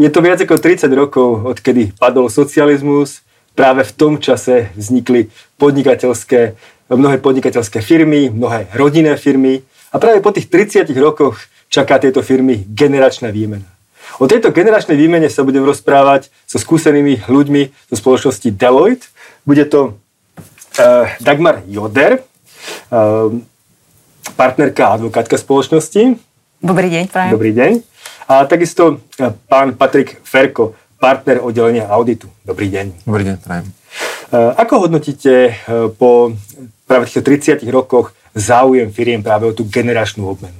Je to viac ako 30 rokov, odkedy padol socializmus. Práve v tom čase vznikli podnikateľské, mnohé podnikateľské firmy, mnohé rodinné firmy. A práve po tých 30 rokoch čaká tieto firmy generačná výmena. O tejto generačnej výmene sa budem rozprávať so skúsenými ľuďmi zo spoločnosti Deloitte. Bude to uh, Dagmar Joder, uh, partnerka a advokátka spoločnosti. Dobrý deň, prajem. Dobrý deň. A takisto e, pán Patrik Ferko, partner oddelenia auditu. Dobrý deň. Dobrý deň, prajem. E, ako hodnotíte e, po práve týchto 30 rokoch záujem firiem práve o tú generačnú obmenu?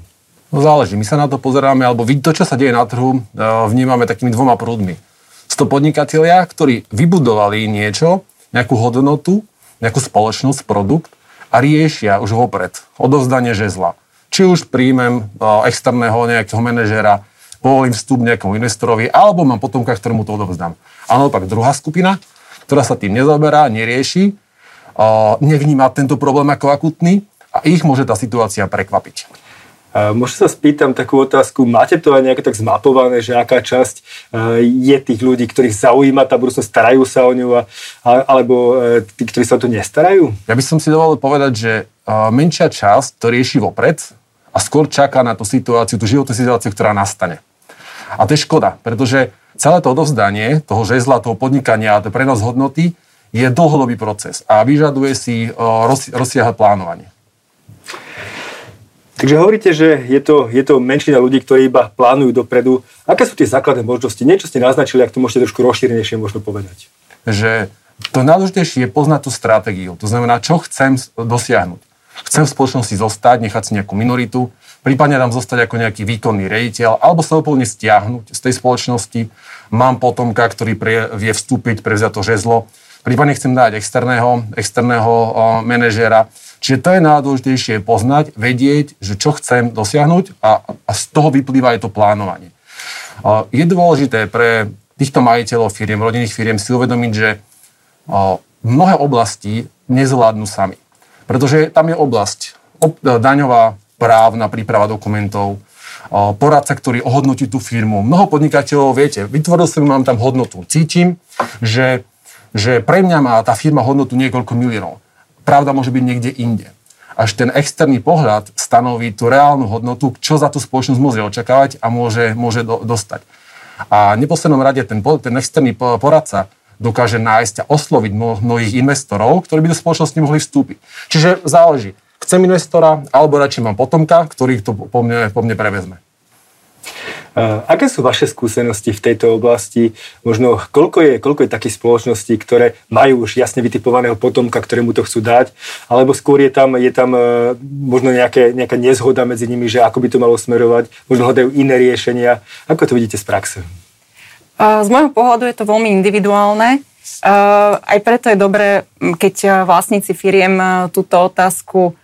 No záleží. My sa na to pozeráme, alebo to, čo sa deje na trhu, vnímame takými dvoma prúdmi. Sú to podnikatelia, ktorí vybudovali niečo, nejakú hodnotu, nejakú spoločnosť, produkt a riešia už vopred odovzdanie žezla. Či už príjmem externého nejakého manažera, povolím vstup nejakému investorovi, alebo mám potomka, ktorému to odovzdám. A naopak druhá skupina, ktorá sa tým nezaoberá, nerieši, nevníma tento problém ako akutný a ich môže tá situácia prekvapiť. Možno sa spýtam takú otázku, máte to aj nejako tak zmapované, že aká časť e, je tých ľudí, ktorých zaujíma tá budúcnosť, starajú sa o ňu, alebo e, tí, ktorí sa o to nestarajú? Ja by som si dovolil povedať, že menšia časť to rieši vopred a skôr čaká na tú situáciu, tú životnú situáciu, ktorá nastane. A to je škoda, pretože celé to odovzdanie toho žezla, toho podnikania a to prenos hodnoty je dlhodobý proces a vyžaduje si roz, rozsiahle plánovanie. Takže hovoríte, že je to, je to menšina ľudí, ktorí iba plánujú dopredu. Aké sú tie základné možnosti? Niečo ste naznačili, ak to môžete trošku rozšírenejšie možno povedať. Že to najdôležitejšie je poznať tú stratégiu. To znamená, čo chcem dosiahnuť. Chcem v spoločnosti zostať, nechať si nejakú minoritu, prípadne tam zostať ako nejaký výkonný rejiteľ, alebo sa úplne stiahnuť z tej spoločnosti. Mám potomka, ktorý pre, vie vstúpiť, prevziať to žezlo. Prípadne chcem dať externého, externého o, manažéra. Čiže to je najdôležitejšie poznať, vedieť, že čo chcem dosiahnuť a, a z toho vyplýva aj to plánovanie. Je dôležité pre týchto majiteľov firiem, rodinných firiem si uvedomiť, že mnohé oblasti nezvládnu sami. Pretože tam je oblasť ob, daňová, právna príprava dokumentov, poradca, ktorý ohodnotí tú firmu. Mnoho podnikateľov, viete, vytvoril som, mám tam hodnotu. Cítim, že, že pre mňa má tá firma hodnotu niekoľko miliónov. Pravda môže byť niekde inde. Až ten externý pohľad stanoví tú reálnu hodnotu, čo za tú spoločnosť môže očakávať a môže, môže do, dostať. A v neposlednom rade ten, ten externý poradca dokáže nájsť a osloviť mnohých investorov, ktorí by do spoločnosti mohli vstúpiť. Čiže záleží chcem investora, alebo radšej mám potomka, ktorý to po mne, po mne prevezme. Aké sú vaše skúsenosti v tejto oblasti? Možno koľko je, koľko je takých spoločností, ktoré majú už jasne vytipovaného potomka, ktorému to chcú dať? Alebo skôr je tam, je tam e, možno nejaké, nejaká nezhoda medzi nimi, že ako by to malo smerovať? Možno hľadajú iné riešenia? Ako to vidíte z praxe? Z môjho pohľadu je to veľmi individuálne. Aj preto je dobré, keď vlastníci firiem túto otázku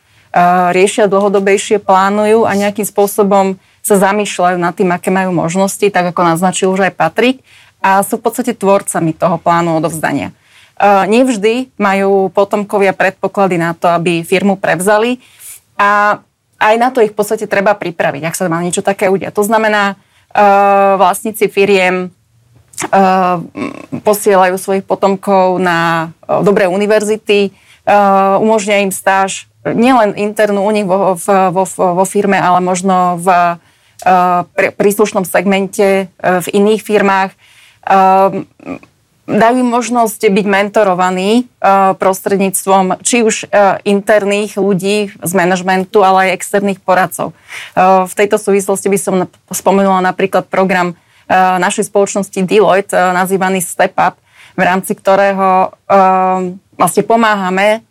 riešia dlhodobejšie, plánujú a nejakým spôsobom sa zamýšľajú nad tým, aké majú možnosti, tak ako naznačil už aj Patrik, a sú v podstate tvorcami toho plánu odovzdania. Nevždy majú potomkovia predpoklady na to, aby firmu prevzali a aj na to ich v podstate treba pripraviť, ak sa má niečo také udiať. To znamená, vlastníci firiem posielajú svojich potomkov na dobré univerzity, umožňujú im stáž nielen internú u nich vo, vo, vo firme, ale možno v príslušnom segmente uh, v iných firmách. Uh, dajú možnosť byť mentorovaní prostredníctvom či už interných ľudí z manažmentu, ale aj externých poradcov. V tejto súvislosti by som spomenula napríklad program našej spoločnosti Deloitte, nazývaný Step Up, v rámci ktorého vlastne pomáhame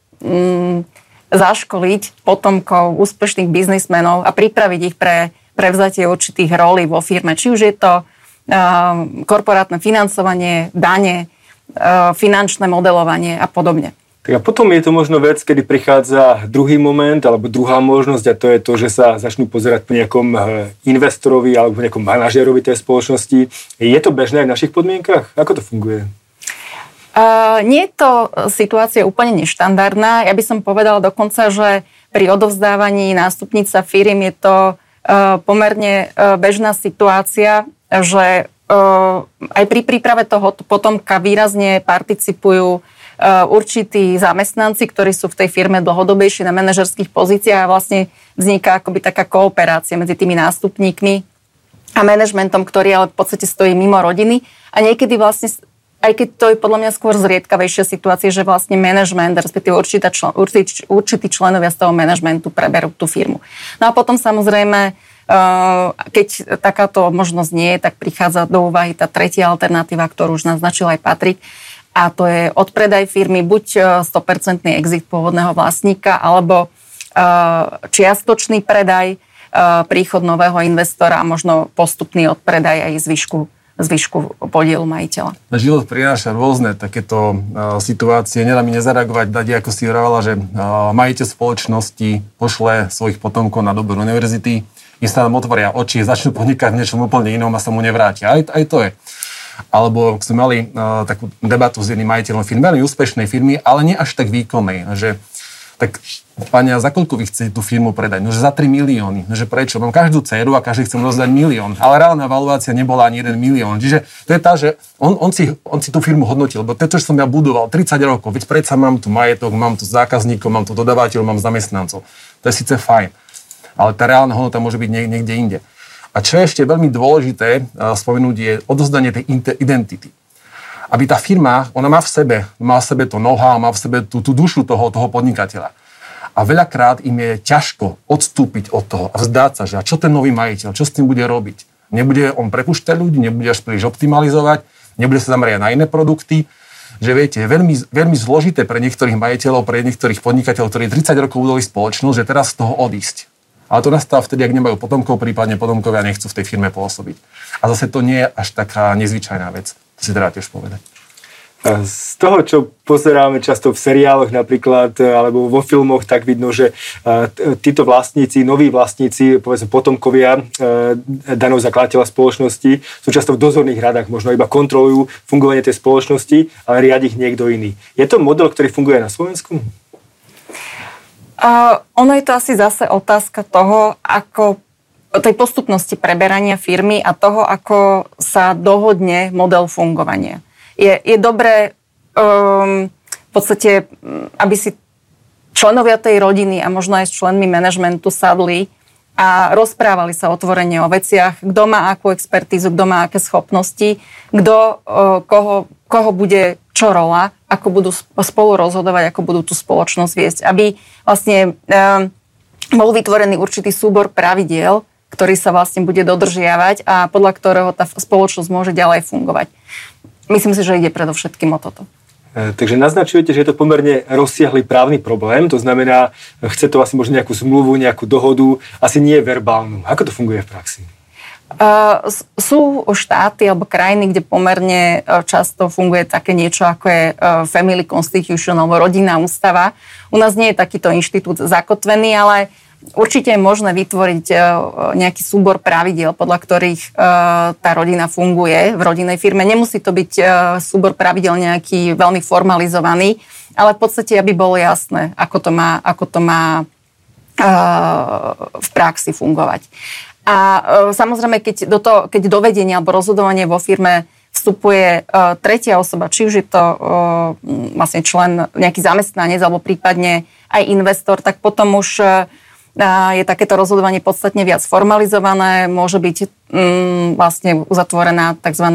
zaškoliť potomkov úspešných biznismenov a pripraviť ich pre prevzatie určitých rolí vo firme. Či už je to uh, korporátne financovanie, dane, uh, finančné modelovanie a podobne. Tak a potom je to možno vec, kedy prichádza druhý moment alebo druhá možnosť a to je to, že sa začnú pozerať po nejakom uh, investorovi alebo nejakom manažerovi tej spoločnosti. Je to bežné aj v našich podmienkach? Ako to funguje? Uh, nie je to situácia úplne neštandardná. Ja by som povedala dokonca, že pri odovzdávaní nástupnica firiem je to pomerne uh, bežná situácia, že uh, aj pri príprave toho potomka výrazne participujú určití zamestnanci, ktorí sú v tej firme dlhodobejšie na manažerských pozíciách a vlastne vzniká akoby taká kooperácia medzi tými nástupníkmi a manažmentom, ktorý ale v podstate stojí mimo rodiny. A niekedy vlastne aj keď to je podľa mňa skôr zriedkavejšia situácia, že vlastne management, respektíve určitá člen, určití, určití členovia z toho manažmentu preberú tú firmu. No a potom samozrejme, uh, keď takáto možnosť nie je, tak prichádza do úvahy tá tretia alternatíva, ktorú už naznačil aj Patrik, a to je odpredaj firmy, buď 100% uh, exit pôvodného vlastníka, alebo uh, čiastočný predaj, príchod nového investora a možno postupný odpredaj aj zvyšku zvyšku podielu majiteľa. Život prináša rôzne takéto uh, situácie. Nedá mi nezareagovať, dať, ako si hovorila, že uh, majiteľ spoločnosti pošle svojich potomkov na dobrú univerzity, im sa tam otvoria oči, začnú podnikať v niečom úplne inom a sa mu nevrátia. Aj, aj to je. Alebo sme mali uh, takú debatu s jedným majiteľom firmy, veľmi úspešnej firmy, ale nie až tak výkonnej. Že tak Pane, za koľko vy chcete tú firmu predať? No, že za 3 milióny. No, že prečo? Mám každú dceru a každý chcem rozdať milión. Ale reálna valuácia nebola ani 1 milión. Čiže to je tá, že on, on, si, on si tú firmu hodnotil, lebo to, čo som ja budoval 30 rokov, veď predsa mám tu majetok, mám tu zákazníkov, mám tu dodávateľov, mám zamestnancov. To je síce fajn. Ale tá reálna hodnota môže byť niekde inde. A čo je ešte veľmi dôležité spomenúť, je odozdanie tej identity aby tá firma, ona má v sebe, má v sebe to noha, má v sebe tú, tú dušu toho, toho podnikateľa. A veľakrát im je ťažko odstúpiť od toho a vzdať sa, že a čo ten nový majiteľ, čo s tým bude robiť. Nebude on prepušťať ľudí, nebude až príliš optimalizovať, nebude sa zamerať na iné produkty, že viete, je veľmi, veľmi zložité pre niektorých majiteľov, pre niektorých podnikateľov, ktorí 30 rokov budovali spoločnosť, že teraz z toho odísť. Ale to nastáva vtedy, ak nemajú potomkov, prípadne potomkovia nechcú v tej firme pôsobiť. A zase to nie je až taká nezvyčajná vec. Si treba tiež povedať. Z toho, čo pozeráme často v seriáloch napríklad, e, alebo vo filmoch, tak vidno, že e, títo vlastníci, noví vlastníci, povedzme potomkovia e, daného zakladateľa spoločnosti sú často v dozorných radách, možno iba kontrolujú fungovanie tej spoločnosti, ale riadi ich niekto iný. Je to model, ktorý funguje na Slovensku? Uh, ono je to asi zase otázka toho, ako tej postupnosti preberania firmy a toho, ako sa dohodne model fungovania je, je dobré um, v podstate, mm, aby si členovia tej rodiny a možno aj s členmi manažmentu sadli a rozprávali sa otvorene o veciach, kto má akú expertízu, kto má aké schopnosti, kto, koho, koho bude čo rola, ako budú spolu rozhodovať, ako budú tú spoločnosť viesť. Aby vlastne um, bol vytvorený určitý súbor pravidiel, ktorý sa vlastne bude dodržiavať a podľa ktorého tá spoločnosť môže ďalej fungovať. Myslím si, že ide predovšetkým o toto. E, takže naznačujete, že je to pomerne rozsiahly právny problém, to znamená, chce to asi možno nejakú zmluvu, nejakú dohodu, asi nie verbálnu. Ako to funguje v praxi? Uh, sú štáty alebo krajiny, kde pomerne uh, často funguje také niečo, ako je uh, Family Constitution alebo rodinná ústava. U nás nie je takýto inštitút zakotvený, ale Určite je možné vytvoriť e, nejaký súbor pravidiel, podľa ktorých e, tá rodina funguje v rodinnej firme. Nemusí to byť e, súbor pravidel nejaký veľmi formalizovaný, ale v podstate, aby bolo jasné, ako to má, ako to má v praxi fungovať. A samozrejme, keď do, to, keď do vedenia alebo rozhodovanie vo firme vstupuje tretia osoba, či už je to vlastne člen, nejaký zamestnanec alebo prípadne aj investor, tak potom už je takéto rozhodovanie podstatne viac formalizované, môže byť mm, vlastne uzatvorená tzv.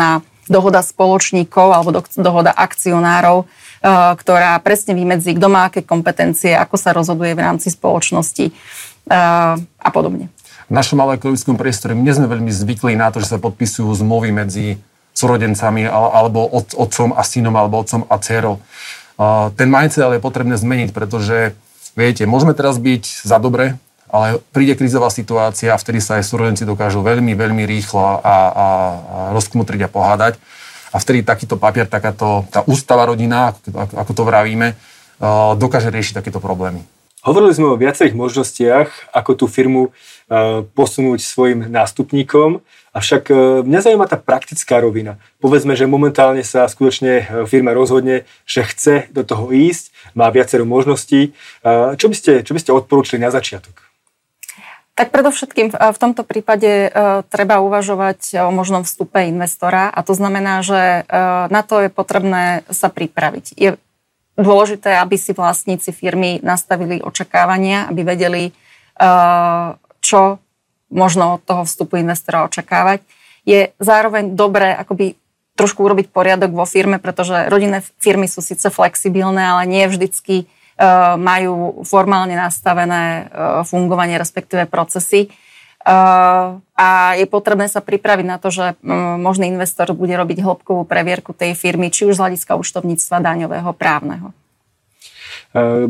dohoda spoločníkov alebo do, dohoda akcionárov, e, ktorá presne vymedzí, kto má aké kompetencie, ako sa rozhoduje v rámci spoločnosti e, a podobne. V našom ekonomickom priestore my nie sme veľmi zvykli na to, že sa podpisujú zmluvy medzi súrodencami alebo otcom a synom alebo otcom a dcerou. E, ten mindset ale je potrebné zmeniť, pretože viete, môžeme teraz byť za dobre, ale príde krízová situácia vtedy sa aj súrodenci dokážu veľmi, veľmi rýchlo a, a, a rozkmutriť a pohádať. A vtedy takýto papier, takáto tá ústava rodina, ako, ako to vravíme, dokáže riešiť takéto problémy. Hovorili sme o viacerých možnostiach, ako tú firmu e, posunúť svojim nástupníkom, avšak e, mňa zaujíma tá praktická rovina. Povedzme, že momentálne sa skutočne e, firma rozhodne, že chce do toho ísť, má viacero možností. Čo by ste, čo by ste odporúčili na začiatok? Tak predovšetkým v tomto prípade treba uvažovať o možnom vstupe investora a to znamená, že na to je potrebné sa pripraviť. Je dôležité, aby si vlastníci firmy nastavili očakávania, aby vedeli, uh, čo možno od toho vstupu investora očakávať. Je zároveň dobré akoby trošku urobiť poriadok vo firme, pretože rodinné firmy sú síce flexibilné, ale nie vždycky uh, majú formálne nastavené uh, fungovanie, respektíve procesy. Uh, a je potrebné sa pripraviť na to, že možný investor bude robiť hĺbkovú previerku tej firmy, či už z hľadiska účtovníctva, daňového, právneho.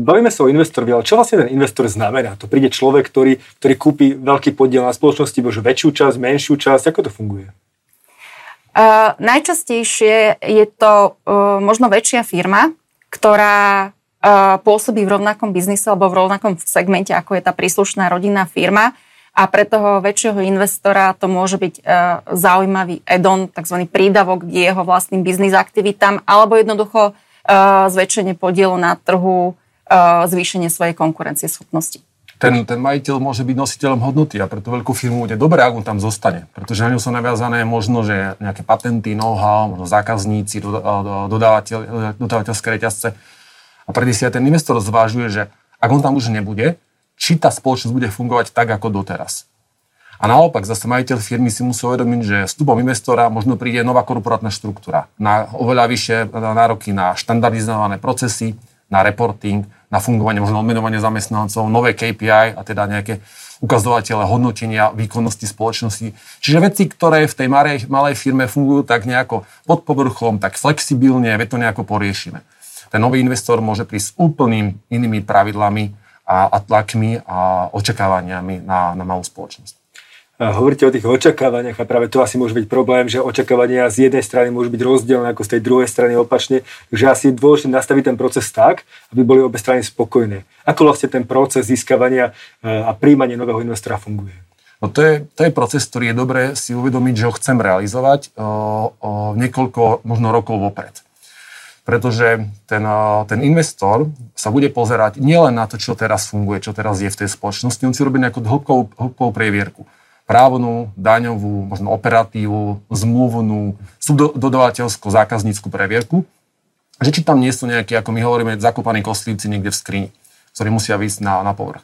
Bavíme sa o investorovi, ale čo vlastne ten investor znamená? To príde človek, ktorý, ktorý kúpi veľký podiel na spoločnosti, možno väčšiu časť, menšiu časť. Ako to funguje? Uh, najčastejšie je to uh, možno väčšia firma, ktorá pôsobí v rovnakom biznise alebo v rovnakom segmente, ako je tá príslušná rodinná firma a pre toho väčšieho investora to môže byť e, zaujímavý add-on, tzv. prídavok k jeho vlastným biznis aktivitám, alebo jednoducho e, zväčšenie podielu na trhu, zvýšenie svojej konkurencieschopnosti. Ten, ten majiteľ môže byť nositeľom hodnoty a preto veľkú firmu bude dobré, ak on tam zostane. Pretože na ňu sú naviazané možno, že nejaké patenty, know-how, možno zákazníci, dodávateľ, dodávateľské reťazce. A preto si aj ten investor zvážuje, že ak on tam už nebude, či tá spoločnosť bude fungovať tak, ako doteraz. A naopak, zase majiteľ firmy si musí uvedomiť, že vstupom investora možno príde nová korporátna štruktúra na oveľa vyššie nároky na štandardizované procesy, na reporting, na fungovanie, možno odmenovanie zamestnancov, nové KPI a teda nejaké ukazovatele hodnotenia výkonnosti spoločnosti. Čiže veci, ktoré v tej malej, malej firme fungujú tak nejako pod povrchom, tak flexibilne, veď to nejako poriešime. Ten nový investor môže prísť s úplným inými pravidlami, a, a tlakmi a očakávaniami na, na malú spoločnosť. Hovoríte o tých očakávaniach a práve to asi môže byť problém, že očakávania z jednej strany môžu byť rozdielne ako z tej druhej strany opačne, že asi je dôležité nastaviť ten proces tak, aby boli obe strany spokojné. Ako vlastne ten proces získavania e, a príjmania nového investora funguje? No to je, to je proces, ktorý je dobré si uvedomiť, že ho chcem realizovať o, o niekoľko možno rokov vopred pretože ten, ten investor sa bude pozerať nielen na to, čo teraz funguje, čo teraz je v tej spoločnosti, on si robí nejakú hĺbkovú, hĺbkovú previerku. Právnu, daňovú, možno operatívu, zmluvnú, subdodavateľskú, zákazníckú previerku, že či tam nie sú nejaké, ako my hovoríme, zakúpaní kostlivci niekde v skrini, ktorí musia výjsť na, na povrch.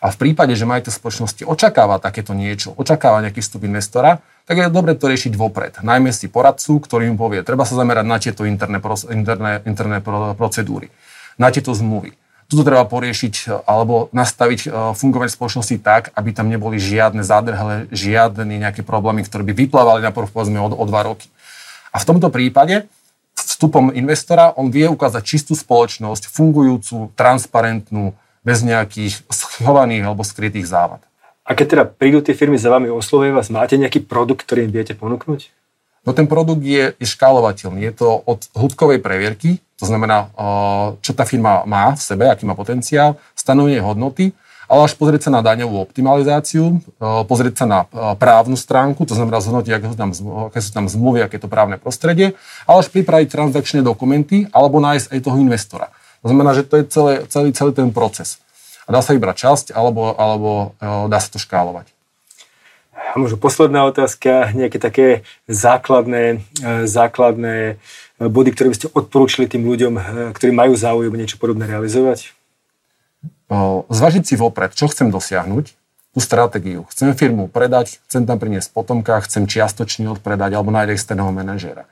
A v prípade, že majiteľ spoločnosti očakáva takéto niečo, očakáva nejaký vstup investora, tak je dobre to riešiť vopred. Najmä si poradcu, ktorý mu povie, treba sa zamerať na tieto interné, interné, interné procedúry, na tieto zmluvy. Tuto treba poriešiť alebo nastaviť e, fungovanie spoločnosti tak, aby tam neboli žiadne zádrhle, žiadne nejaké problémy, ktoré by vyplávali na povedzme o, o dva roky. A v tomto prípade vstupom investora on vie ukázať čistú spoločnosť, fungujúcu, transparentnú, bez nejakých schovaných alebo skrytých závad. A keď teda prídu tie firmy za vami, oslovuje vás, máte nejaký produkt, ktorý im viete ponúknuť? No ten produkt je, je škálovateľný. Je to od hĺbkovej previerky, to znamená, čo tá firma má v sebe, aký má potenciál, stanovenie hodnoty, ale až pozrieť sa na daňovú optimalizáciu, pozrieť sa na právnu stránku, to znamená zhodnotiť, aké sú tam, aké sú tam zmluvy, aké je to právne prostredie, ale až pripraviť transakčné dokumenty alebo nájsť aj toho investora. To znamená, že to je celé, celý, celý ten proces. A dá sa vybrať časť, alebo, alebo e, dá sa to škálovať. A možno posledná otázka, nejaké také základné, e, základné e, body, ktoré by ste odporúčili tým ľuďom, ktorí majú záujem niečo podobné realizovať? Zvažiť si vopred, čo chcem dosiahnuť, tú stratégiu. Chcem firmu predať, chcem tam priniesť potomka, chcem čiastočne odpredať alebo nájsť externého manažéra.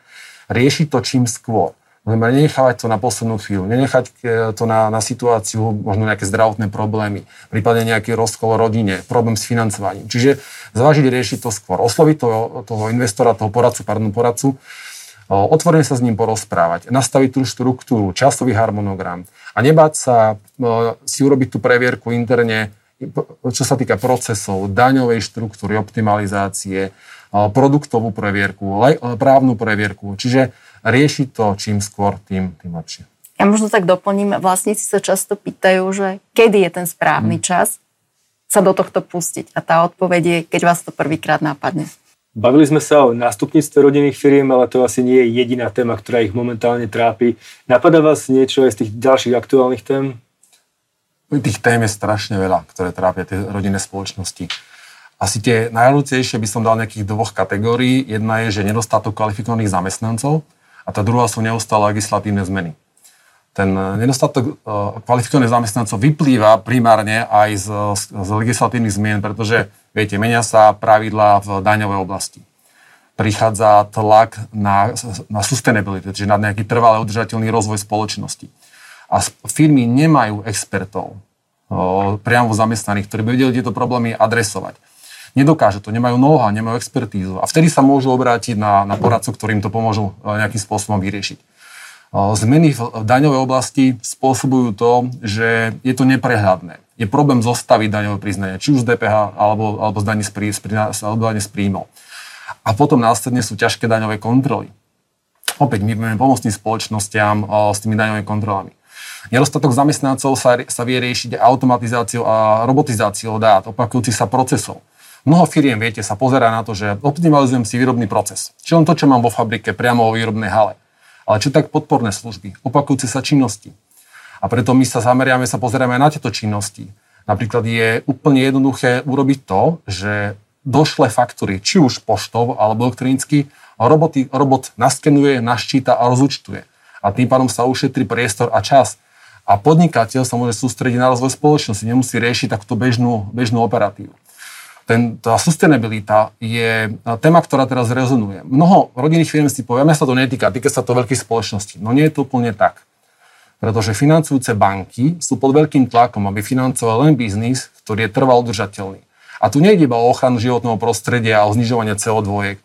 Riešiť to čím skôr. Znamená, nenechávať to na poslednú chvíľu, nenechať e, to na, na situáciu, možno nejaké zdravotné problémy, prípadne nejaký rozkol rodine, problém s financovaním. Čiže zvážiť riešiť to skôr, osloviť toho, toho investora, toho poradcu, pardon, poradcu, otvorene sa s ním porozprávať, nastaviť tú štruktúru, časový harmonogram a nebáť sa si urobiť tú previerku interne, čo sa týka procesov, daňovej štruktúry, optimalizácie, produktovú previerku, právnu previerku. Čiže riešiť to čím skôr, tým, tým lepšie. Ja možno tak doplním, vlastníci sa často pýtajú, že kedy je ten správny hmm. čas sa do tohto pustiť. A tá odpoveď je, keď vás to prvýkrát napadne. Bavili sme sa o nástupníctve rodinných firiem, ale to asi nie je jediná téma, ktorá ich momentálne trápi. Napadá vás niečo aj z tých ďalších aktuálnych tém? Tých tém je strašne veľa, ktoré trápia tie rodinné spoločnosti. Asi tie najľudcejšie by som dal nejakých dvoch kategórií. Jedna je, že nedostatok kvalifikovaných zamestnancov a tá druhá sú neustále legislatívne zmeny. Ten eh, nedostatok eh, kvalifikovaných zamestnancov vyplýva primárne aj z, z legislatívnych zmien, pretože, viete, menia sa pravidlá v daňovej oblasti. Prichádza tlak na, na sustainability, čiže na nejaký trvalý udržateľný rozvoj spoločnosti. A firmy nemajú expertov, o, eh, priamo zamestnaných, ktorí by vedeli tieto problémy adresovať. Nedokáže to, nemajú know nemajú expertízu. A vtedy sa môžu obrátiť na, na poradcov, ktorým to pomôžu nejakým spôsobom vyriešiť. Zmeny v daňovej oblasti spôsobujú to, že je to neprehľadné. Je problém zostaviť daňové priznanie, či už z DPH alebo, alebo z daní z, prí, alebo z príjmov. A potom následne sú ťažké daňové kontroly. Opäť my budeme pomocným spoločnosťam s tými daňovými kontrolami. Nedostatok zamestnancov sa, sa vie riešiť automatizáciou a robotizáciou dát, opakujúcich sa procesov. Mnoho firiem, viete, sa pozerá na to, že optimalizujem si výrobný proces. Čiže len to, čo mám vo fabrike, priamo vo výrobnej hale ale čo tak podporné služby, opakujúce sa činnosti. A preto my sa zameriame, sa pozeráme aj na tieto činnosti. Napríklad je úplne jednoduché urobiť to, že došle faktúry, či už poštov alebo elektronicky, roboty, robot naskenuje, naščíta a rozúčtuje. A tým pádom sa ušetrí priestor a čas. A podnikateľ sa môže sústrediť na rozvoj spoločnosti, nemusí riešiť takúto bežnú, bežnú operatívu ten, tá sustainabilita je téma, ktorá teraz rezonuje. Mnoho rodinných firm si povie, sa to netýka, týka sa to veľkých spoločností. No nie je to úplne tak. Pretože financujúce banky sú pod veľkým tlakom, aby financovali len biznis, ktorý je trval udržateľný. A tu nejde iba o ochranu životného prostredia a o znižovanie CO2,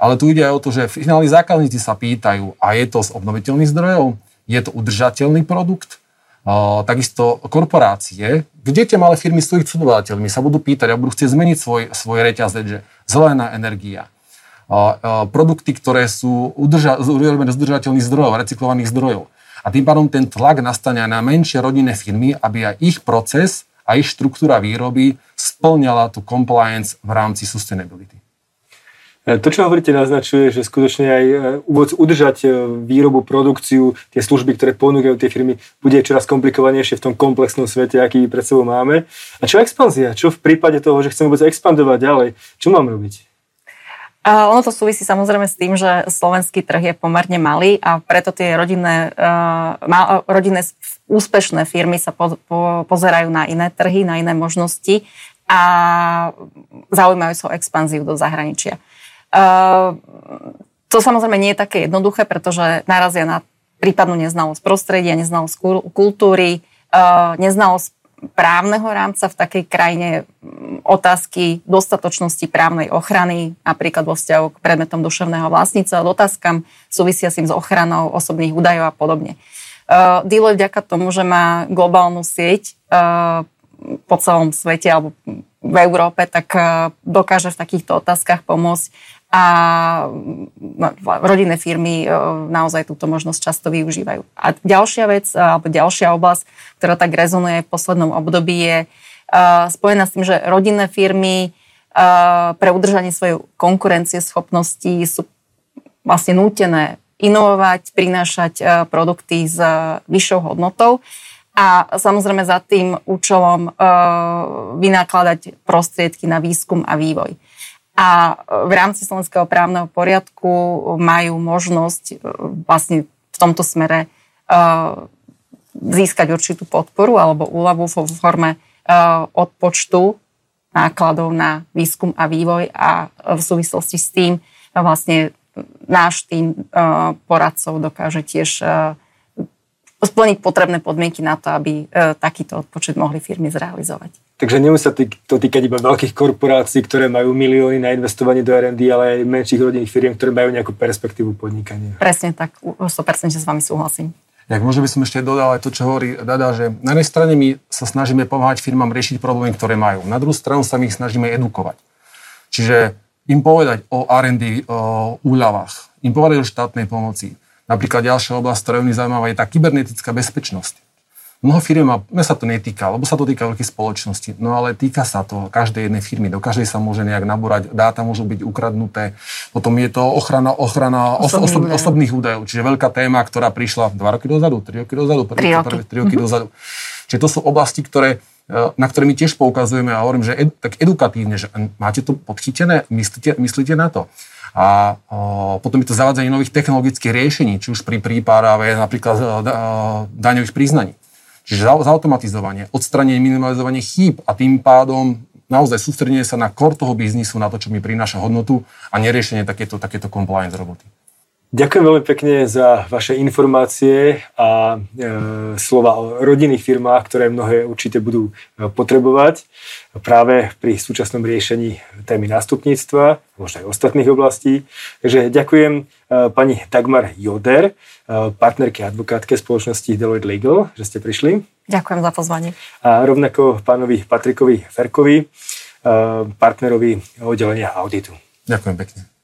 ale tu ide aj o to, že finálni zákazníci sa pýtajú, a je to z obnoviteľných zdrojov, je to udržateľný produkt, takisto korporácie, kde tie malé firmy svojich cudovateľmi sa budú pýtať a budú chcieť zmeniť svoj, svoj reťazec, že zelená energia, produkty, ktoré sú urobené z udržateľných zdrojov, recyklovaných zdrojov. A tým pádom ten tlak nastane na menšie rodinné firmy, aby aj ich proces a ich štruktúra výroby splňala tú compliance v rámci sustainability. E, to, čo hovoríte, naznačuje, že skutočne aj e, udržať e, výrobu, produkciu, tie služby, ktoré ponúkajú tie firmy, bude čoraz komplikovanejšie v tom komplexnom svete, aký pred sebou máme. A čo expanzia? Čo v prípade toho, že chceme vôbec expandovať ďalej? Čo mám robiť? A ono to súvisí samozrejme s tým, že slovenský trh je pomerne malý a preto tie rodinné, uh, rodinné úspešné firmy sa po, po, pozerajú na iné trhy, na iné možnosti a zaujímajú sa o expanziu do zahraničia. To samozrejme nie je také jednoduché, pretože narazia na prípadnú neznalosť prostredia, neznalosť kultúry, ehm, neznalosť právneho rámca v takej krajine otázky dostatočnosti právnej ochrany, napríklad vo vzťahu k predmetom duševného vlastníctva, otázkam súvisiacim s ochranou osobných údajov a podobne. Uh, Deloitte vďaka tomu, že má globálnu sieť uh, po celom svete alebo v Európe, tak uh, dokáže v takýchto otázkach pomôcť a rodinné firmy e, naozaj túto možnosť často využívajú. A ďalšia vec, e, alebo ďalšia oblasť, ktorá tak rezonuje v poslednom období je e, spojená s tým, že rodinné firmy pre udržanie svojej konkurencieschopnosti sú vlastne nútené inovovať, prinášať produkty s vyššou hodnotou a samozrejme za tým účelom vynakladať prostriedky na výskum a vývoj. A v rámci slovenského právneho poriadku majú možnosť e, vlastne v tomto smere e, získať určitú podporu alebo úľavu vo forme e, odpočtu nákladov na výskum a vývoj a v súvislosti s tým vlastne náš tým poradcov dokáže tiež splniť potrebné podmienky na to, aby takýto odpočet mohli firmy zrealizovať. Takže nemusí sa to týkať iba veľkých korporácií, ktoré majú milióny na investovanie do R&D, ale aj menších rodinných firiem, ktoré majú nejakú perspektívu podnikania. Presne tak, 100% s vami súhlasím. Jak možno by som ešte dodal aj to, čo hovorí Dada, že na jednej strane my sa snažíme pomáhať firmám riešiť problémy, ktoré majú. Na druhú stranu sa my ich snažíme edukovať. Čiže im povedať o R&D, o úľavách, im povedať o štátnej pomoci. Napríklad ďalšia oblasť, ktorá je veľmi zaujímavá, je tá kybernetická bezpečnosť. Mnoho firiem, mňa sa to netýka, lebo sa to týka veľkých spoločností, no ale týka sa to každej jednej firmy, do každej sa môže nejak nabúrať, dáta môžu byť ukradnuté, potom je to ochrana, ochrana Osobný osob, údaj. osobných údajov, čiže veľká téma, ktorá prišla 2 roky dozadu, 3 roky dozadu, 3 roky, prvé, 3 roky mm-hmm. dozadu. Čiže to sú oblasti, ktoré, e, na ktoré my tiež poukazujeme a hovorím, že ed, tak edukatívne, že máte to podchytené, myslíte, myslíte na to. A potom je to zavádzanie nových technologických riešení, či už pri príprave napríklad e, daňových priznaní. Čiže zautomatizovanie, odstranenie, minimalizovanie chýb a tým pádom naozaj sústredenie sa na core toho biznisu, na to, čo mi prináša hodnotu a neriešenie takéto, takéto compliance roboty. Ďakujem veľmi pekne za vaše informácie a e, slova o rodinných firmách, ktoré mnohé určite budú e, potrebovať práve pri súčasnom riešení témy nástupníctva, možno aj ostatných oblastí. Takže ďakujem e, pani Dagmar Joder, e, partnerke advokátke spoločnosti Deloitte Legal, že ste prišli. Ďakujem za pozvanie. A rovnako pánovi Patrikovi Ferkovi, e, partnerovi oddelenia auditu. Ďakujem pekne.